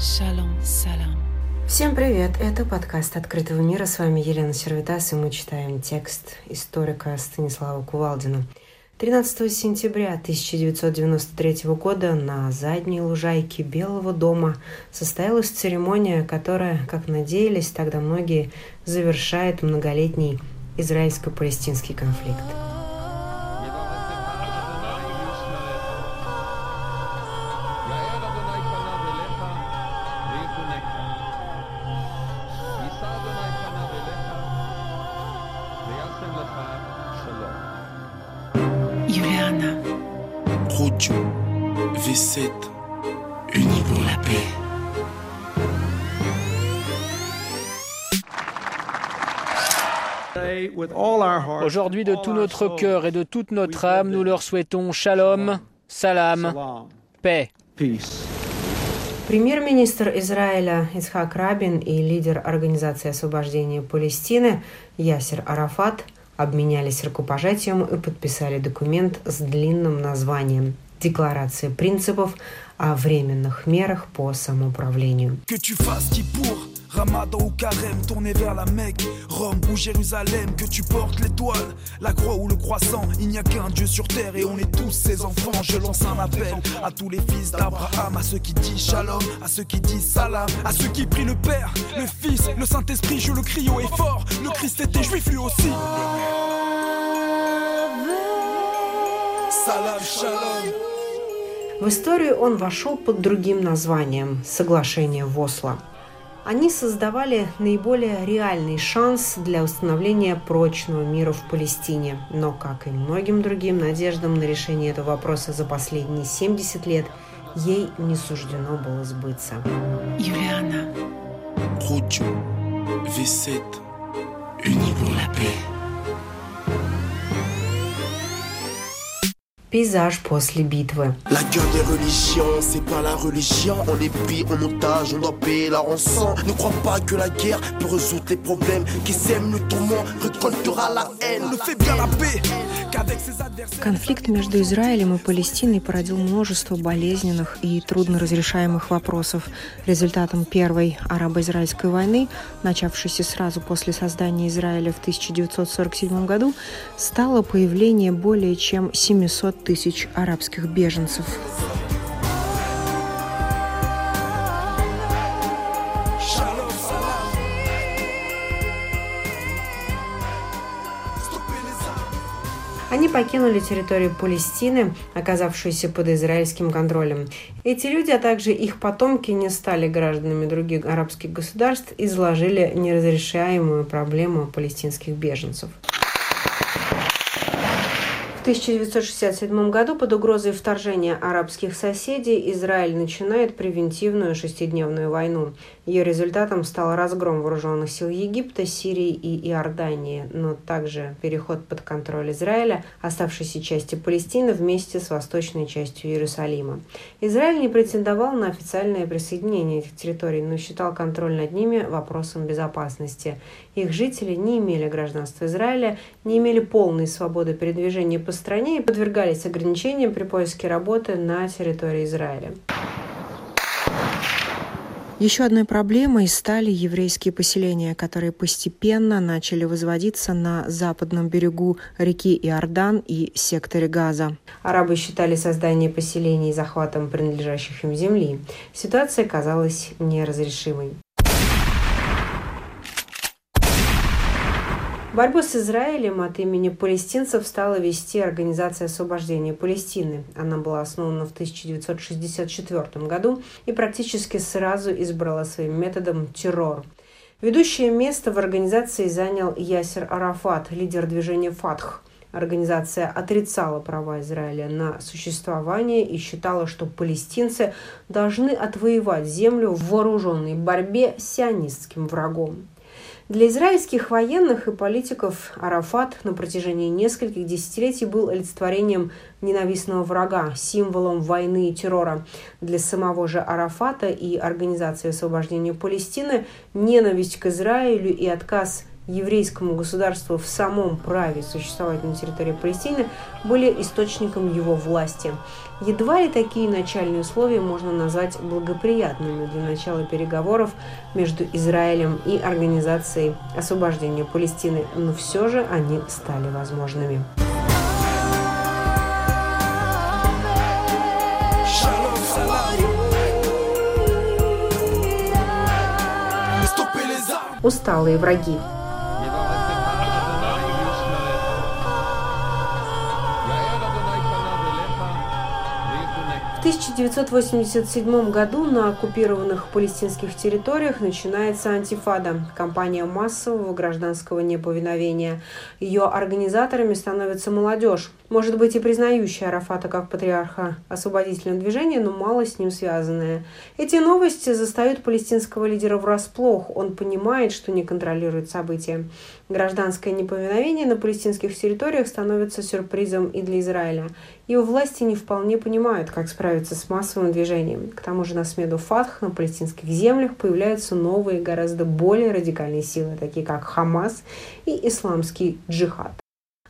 Шалом, салам. Всем привет! Это подкаст «Открытого мира». С вами Елена Сервитас, и мы читаем текст историка Станислава Кувалдина. 13 сентября 1993 года на задней лужайке Белого дома состоялась церемония, которая, как надеялись тогда многие, завершает многолетний израильско-палестинский конфликт. Юлиана. Rouge, V7, unis pour la paix. Aujourd'hui, de tout notre cœur et de toute notre âme, nous leur souhaitons shalom, salam, paix. Премьер-министр Израиля Ицхак Рабин и лидер Организации освобождения Палестины Ясер Арафат обменялись рукопожатием и подписали документ с длинным названием «Декларация принципов о временных мерах по самоуправлению». Ramadan ou Carême, tourné vers la Mecque, Rome ou Jérusalem, que tu portes l'étoile, la croix ou le croissant, il n'y a qu'un Dieu sur terre et on est tous ses enfants. Je lance un appel à tous les fils d'Abraham, à ceux qui disent shalom, à ceux qui disent salam, à ceux qui prient le Père, le Fils, le Saint-Esprit, je le crie haut et fort. Le Christ était juif lui aussi. Salam, shalom. В историю он вошел под другим названием «Соглашение в Осло». Они создавали наиболее реальный шанс для установления прочного мира в Палестине. Но, как и многим другим надеждам на решение этого вопроса за последние 70 лет, ей не суждено было сбыться. Юлиана. Rouge, V7, unis pour la paix. Пейзаж после битвы. La guerre des religions, c'est pas la religion. On est pris en otage, on doit payer la rançon. Ne crois pas que la guerre peut résoudre les problèmes. Qui sème le tourment récoltera la haine. On ne fait bien la paix qu'avec ses adversaires. Конфликт между Израилем и Палестиной породил множество болезненных и трудно разрешаемых вопросов. Результатом первой арабо-израильской войны, начавшейся сразу после создания Израиля в 1947 году, стало появление более чем 700 тысяч арабских беженцев. Они покинули территорию Палестины, оказавшуюся под израильским контролем. Эти люди, а также их потомки не стали гражданами других арабских государств и изложили неразрешаемую проблему палестинских беженцев. В 1967 году под угрозой вторжения арабских соседей Израиль начинает превентивную шестидневную войну. Ее результатом стал разгром вооруженных сил Египта, Сирии и Иордании, но также переход под контроль Израиля оставшейся части Палестины вместе с восточной частью Иерусалима. Израиль не претендовал на официальное присоединение этих территорий, но считал контроль над ними вопросом безопасности. Их жители не имели гражданства Израиля, не имели полной свободы передвижения по стране и подвергались ограничениям при поиске работы на территории Израиля. Еще одной проблемой стали еврейские поселения, которые постепенно начали возводиться на западном берегу реки Иордан и секторе Газа. Арабы считали создание поселений захватом принадлежащих им земли. Ситуация казалась неразрешимой. Борьбу с Израилем от имени палестинцев стала вести Организация освобождения Палестины. Она была основана в 1964 году и практически сразу избрала своим методом террор. Ведущее место в организации занял Ясер Арафат, лидер движения «Фатх». Организация отрицала права Израиля на существование и считала, что палестинцы должны отвоевать землю в вооруженной борьбе с сионистским врагом. Для израильских военных и политиков Арафат на протяжении нескольких десятилетий был олицетворением ненавистного врага, символом войны и террора. Для самого же Арафата и Организации освобождения Палестины ненависть к Израилю и отказ еврейскому государству в самом праве существовать на территории Палестины были источником его власти. Едва ли такие начальные условия можно назвать благоприятными для начала переговоров между Израилем и Организацией освобождения Палестины, но все же они стали возможными. Усталые враги. 1987 году на оккупированных палестинских территориях начинается антифада – кампания массового гражданского неповиновения. Ее организаторами становится молодежь, может быть и признающая Арафата как патриарха освободительного движения, но мало с ним связанная. Эти новости застают палестинского лидера врасплох. Он понимает, что не контролирует события. Гражданское неповиновение на палестинских территориях становится сюрпризом и для Израиля. Его власти не вполне понимают, как справиться с массовым движением. К тому же на смену Фатх на палестинских землях появляются новые, гораздо более радикальные силы, такие как Хамас и исламский джихад.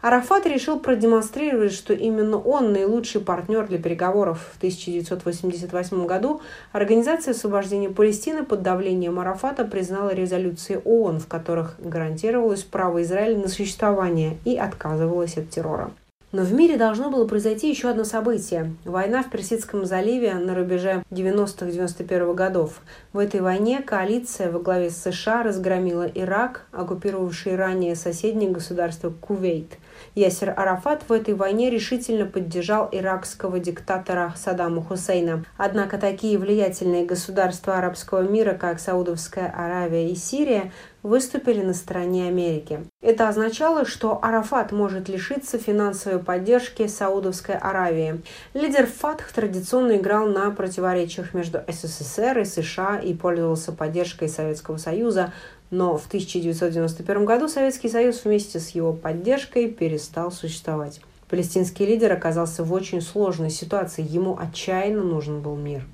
Арафат решил продемонстрировать, что именно он наилучший партнер для переговоров. В 1988 году Организация освобождения Палестины под давлением Арафата признала резолюции ООН, в которых гарантировалось право Израиля на существование и отказывалась от террора. Но в мире должно было произойти еще одно событие – война в Персидском заливе на рубеже 90-91 годов. В этой войне коалиция во главе с США разгромила Ирак, оккупировавший ранее соседнее государство Кувейт. Ясер Арафат в этой войне решительно поддержал иракского диктатора Саддама Хусейна. Однако такие влиятельные государства арабского мира, как Саудовская Аравия и Сирия, выступили на стороне Америки. Это означало, что Арафат может лишиться финансовой поддержки Саудовской Аравии. Лидер Фатх традиционно играл на противоречиях между СССР и США и пользовался поддержкой Советского Союза, но в 1991 году Советский Союз вместе с его поддержкой перестал существовать. Палестинский лидер оказался в очень сложной ситуации, ему отчаянно нужен был мир.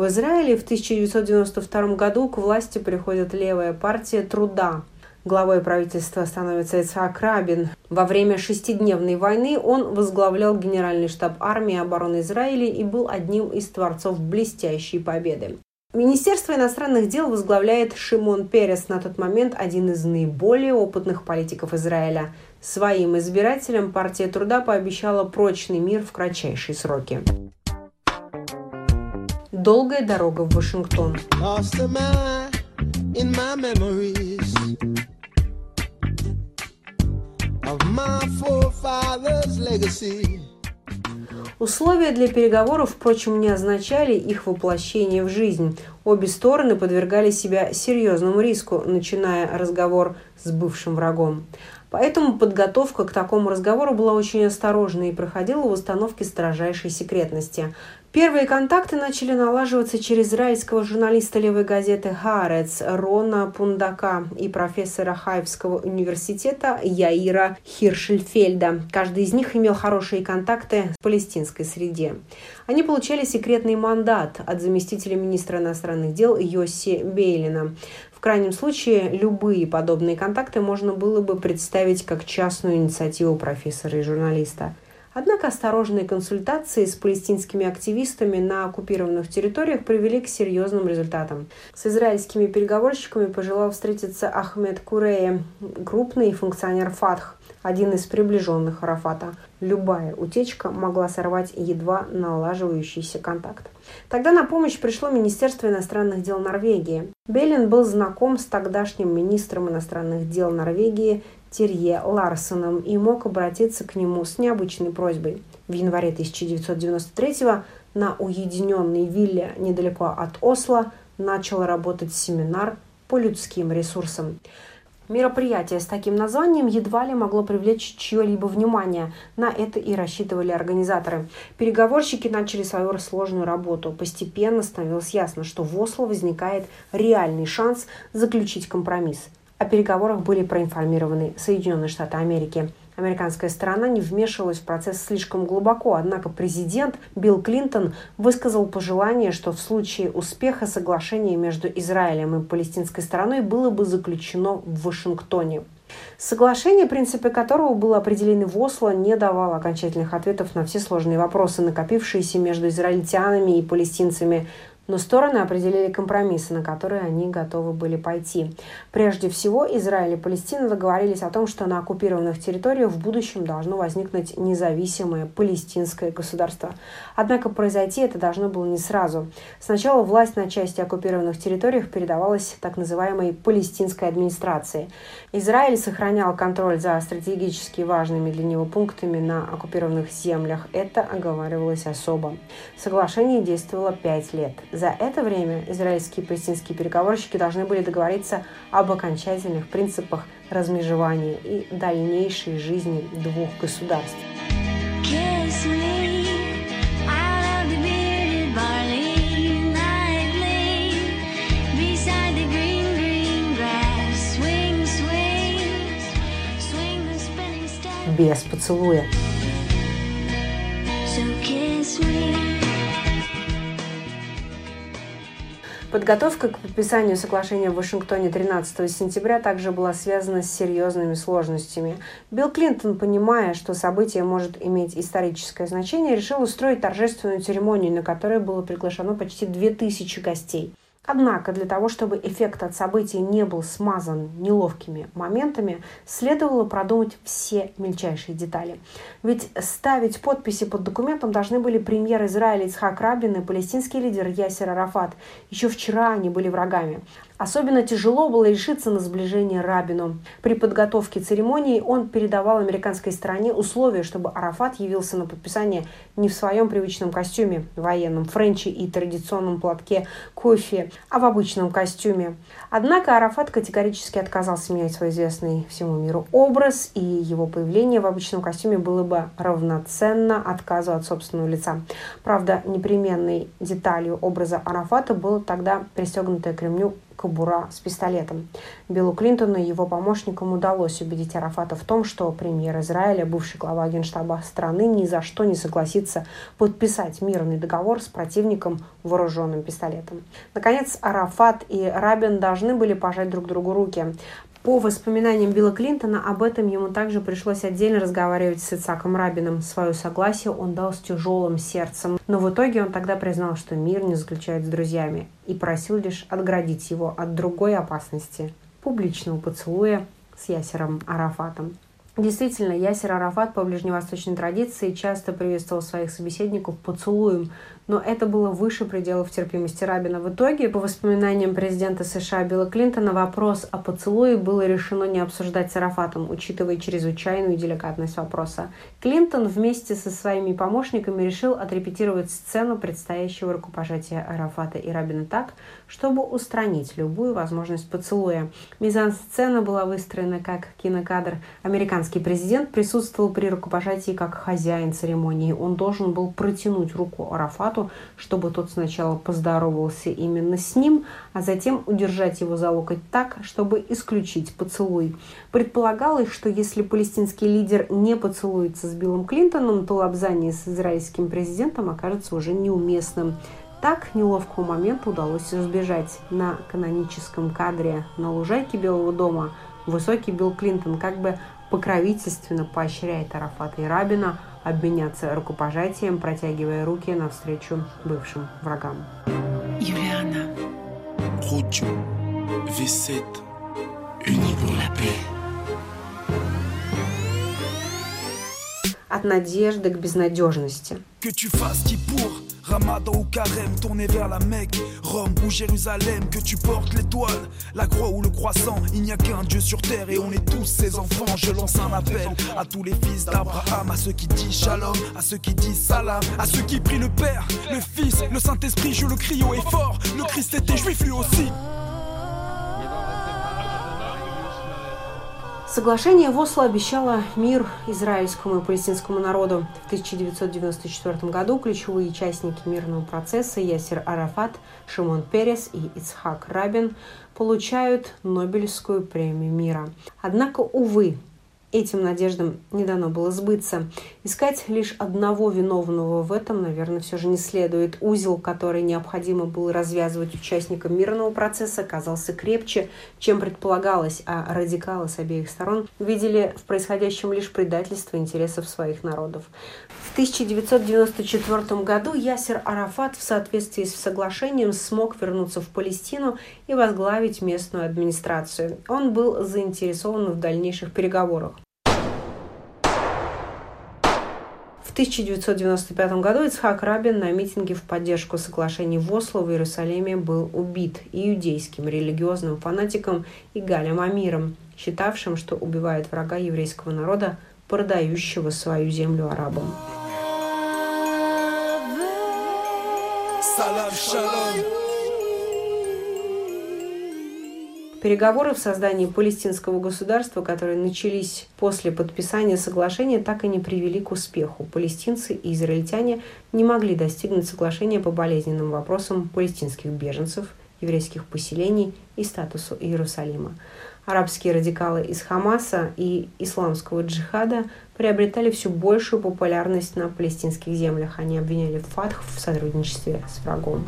В Израиле в 1992 году к власти приходит левая партия труда. Главой правительства становится Ицхак Рабин. Во время шестидневной войны он возглавлял Генеральный штаб армии обороны Израиля и был одним из творцов блестящей победы. Министерство иностранных дел возглавляет Шимон Перес, на тот момент один из наиболее опытных политиков Израиля. Своим избирателям партия труда пообещала прочный мир в кратчайшие сроки. Долгая дорога в Вашингтон. Условия для переговоров, впрочем, не означали их воплощение в жизнь. Обе стороны подвергали себя серьезному риску, начиная разговор с бывшим врагом. Поэтому подготовка к такому разговору была очень осторожной и проходила в установке строжайшей секретности. Первые контакты начали налаживаться через израильского журналиста левой газеты «Хаарец» Рона Пундака и профессора Хайвского университета Яира Хиршельфельда. Каждый из них имел хорошие контакты в палестинской среде. Они получали секретный мандат от заместителя министра иностранных дел Йоси Бейлина. В крайнем случае, любые подобные контакты можно было бы представить как частную инициативу профессора и журналиста – Однако осторожные консультации с палестинскими активистами на оккупированных территориях привели к серьезным результатам. С израильскими переговорщиками пожелал встретиться Ахмед Курея, крупный функционер ФАТХ, один из приближенных Арафата. Любая утечка могла сорвать едва налаживающийся контакт. Тогда на помощь пришло Министерство иностранных дел Норвегии. Беллин был знаком с тогдашним министром иностранных дел Норвегии Терье Ларсоном и мог обратиться к нему с необычной просьбой. В январе 1993 на уединенной вилле недалеко от Осло начал работать семинар по людским ресурсам. Мероприятие с таким названием едва ли могло привлечь чье-либо внимание. На это и рассчитывали организаторы. Переговорщики начали свою сложную работу. Постепенно становилось ясно, что в Осло возникает реальный шанс заключить компромисс – о переговорах были проинформированы Соединенные Штаты Америки. Американская сторона не вмешивалась в процесс слишком глубоко, однако президент Билл Клинтон высказал пожелание, что в случае успеха соглашение между Израилем и палестинской стороной было бы заключено в Вашингтоне. Соглашение, принципы которого было определены в Осло, не давало окончательных ответов на все сложные вопросы, накопившиеся между израильтянами и палестинцами но стороны определили компромиссы, на которые они готовы были пойти. Прежде всего, Израиль и Палестина договорились о том, что на оккупированных территориях в будущем должно возникнуть независимое палестинское государство. Однако произойти это должно было не сразу. Сначала власть на части оккупированных территориях передавалась так называемой палестинской администрации. Израиль сохранял контроль за стратегически важными для него пунктами на оккупированных землях. Это оговаривалось особо. Соглашение действовало пять лет. За это время израильские и палестинские переговорщики должны были договориться об окончательных принципах размежевания и дальнейшей жизни двух государств. без поцелуя. Подготовка к подписанию соглашения в Вашингтоне 13 сентября также была связана с серьезными сложностями. Билл Клинтон, понимая, что событие может иметь историческое значение, решил устроить торжественную церемонию, на которой было приглашено почти 2000 гостей. Однако для того, чтобы эффект от события не был смазан неловкими моментами, следовало продумать все мельчайшие детали. Ведь ставить подписи под документом должны были премьер Израиля Ицхак Рабин и палестинский лидер Ясер Арафат. Еще вчера они были врагами. Особенно тяжело было решиться на сближение Рабину. При подготовке церемонии он передавал американской стороне условия, чтобы Арафат явился на подписание не в своем привычном костюме, военном френче и традиционном платке кофе, а в обычном костюме. Однако Арафат категорически отказался менять свой известный всему миру образ, и его появление в обычном костюме было бы равноценно отказу от собственного лица. Правда, непременной деталью образа Арафата было тогда пристегнутое к ремню кобура с пистолетом. Биллу Клинтону и его помощникам удалось убедить Арафата в том, что премьер Израиля, бывший глава генштаба страны, ни за что не согласится подписать мирный договор с противником вооруженным пистолетом. Наконец, Арафат и Рабин должны были пожать друг другу руки. По воспоминаниям Билла Клинтона, об этом ему также пришлось отдельно разговаривать с Ицаком Рабином. Свое согласие он дал с тяжелым сердцем. Но в итоге он тогда признал, что мир не заключает с друзьями и просил лишь отградить его от другой опасности – публичного поцелуя с Ясером Арафатом. Действительно, Ясер Арафат по ближневосточной традиции часто приветствовал своих собеседников поцелуем, но это было выше пределов терпимости Рабина. В итоге, по воспоминаниям президента США Билла Клинтона, вопрос о поцелуе было решено не обсуждать с Арафатом, учитывая чрезвычайную деликатность вопроса. Клинтон вместе со своими помощниками решил отрепетировать сцену предстоящего рукопожатия Арафата и Рабина так, чтобы устранить любую возможность поцелуя. Мизансцена была выстроена как кинокадр. Американский президент присутствовал при рукопожатии как хозяин церемонии. Он должен был протянуть руку Арафату, брату, чтобы тот сначала поздоровался именно с ним, а затем удержать его за локоть так, чтобы исключить поцелуй. Предполагалось, что если палестинский лидер не поцелуется с Биллом Клинтоном, то лапзание с израильским президентом окажется уже неуместным. Так неловкого момента удалось избежать. На каноническом кадре на лужайке Белого дома высокий Билл Клинтон как бы покровительственно поощряет Арафата и Рабина – обменяться рукопожатием, протягивая руки навстречу бывшим врагам. Юлиана. Rouge, V7, unis pour la paix. От надежды к безнадежности. Que tu fasses qui pour Ramadan ou carême, tourné vers la Mecque, Rome ou Jérusalem, que tu portes l'étoile, la croix ou le croissant, il n'y a qu'un Dieu sur terre et on est tous ses enfants. Je lance un appel à tous les fils d'Abraham, à ceux qui disent shalom, à ceux qui disent salam, à ceux qui prient le Père, le Fils, le Saint-Esprit, je le crie haut et fort. Le Christ était juif lui aussi. Соглашение в Осло обещало мир израильскому и палестинскому народу. В 1994 году ключевые участники мирного процесса Ясер Арафат, Шимон Перес и Ицхак Рабин получают Нобелевскую премию мира. Однако, увы, этим надеждам не дано было сбыться. Искать лишь одного виновного в этом, наверное, все же не следует. Узел, который необходимо было развязывать участникам мирного процесса, оказался крепче, чем предполагалось, а радикалы с обеих сторон видели в происходящем лишь предательство интересов своих народов. В 1994 году Ясер Арафат в соответствии с соглашением смог вернуться в Палестину и возглавить местную администрацию. Он был заинтересован в дальнейших переговорах. В 1995 году Ицхак Рабин на митинге в поддержку соглашений в Осло в Иерусалиме был убит иудейским религиозным фанатиком Игалем Амиром, считавшим, что убивает врага еврейского народа, продающего свою землю арабам. Салам, шалом. Переговоры в создании палестинского государства, которые начались после подписания соглашения, так и не привели к успеху. Палестинцы и израильтяне не могли достигнуть соглашения по болезненным вопросам палестинских беженцев, еврейских поселений и статусу Иерусалима. Арабские радикалы из Хамаса и исламского джихада приобретали все большую популярность на палестинских землях. Они обвиняли Фатх в сотрудничестве с врагом.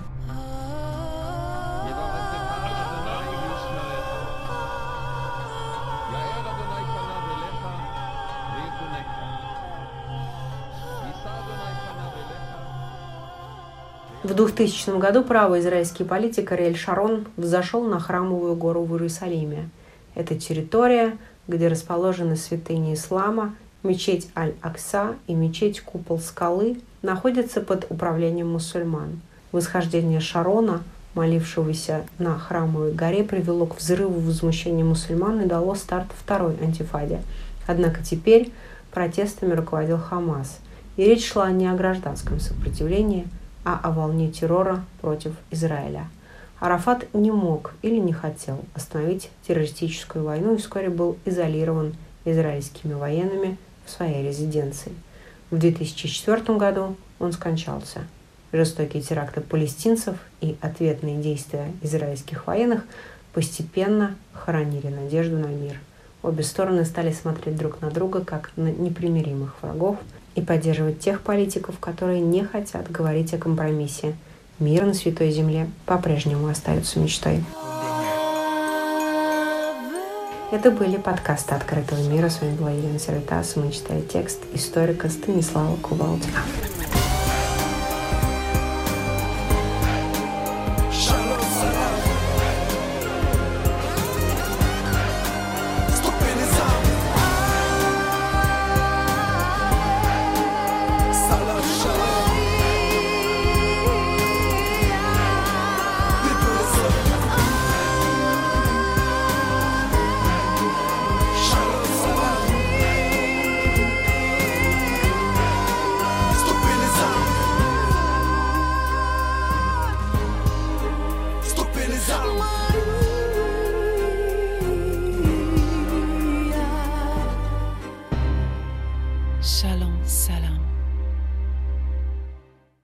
В 2000 году правый израильский политик Ариэль Шарон взошел на храмовую гору в Иерусалиме. Это территория, где расположены святыни ислама, мечеть Аль-Акса и мечеть Купол Скалы, находятся под управлением мусульман. Восхождение Шарона, молившегося на храмовой горе, привело к взрыву возмущения мусульман и дало старт второй антифаде. Однако теперь протестами руководил Хамас. И речь шла не о гражданском сопротивлении – а о волне террора против Израиля. Арафат не мог или не хотел остановить террористическую войну и вскоре был изолирован израильскими военными в своей резиденции. В 2004 году он скончался. Жестокие теракты палестинцев и ответные действия израильских военных постепенно хоронили надежду на мир. Обе стороны стали смотреть друг на друга как на непримиримых врагов и поддерживать тех политиков, которые не хотят говорить о компромиссе. Мир на Святой Земле по-прежнему остается мечтой. Это были подкасты «Открытого мира». С вами была Елена Сервитас. Мы читали текст историка Станислава Кувалдина.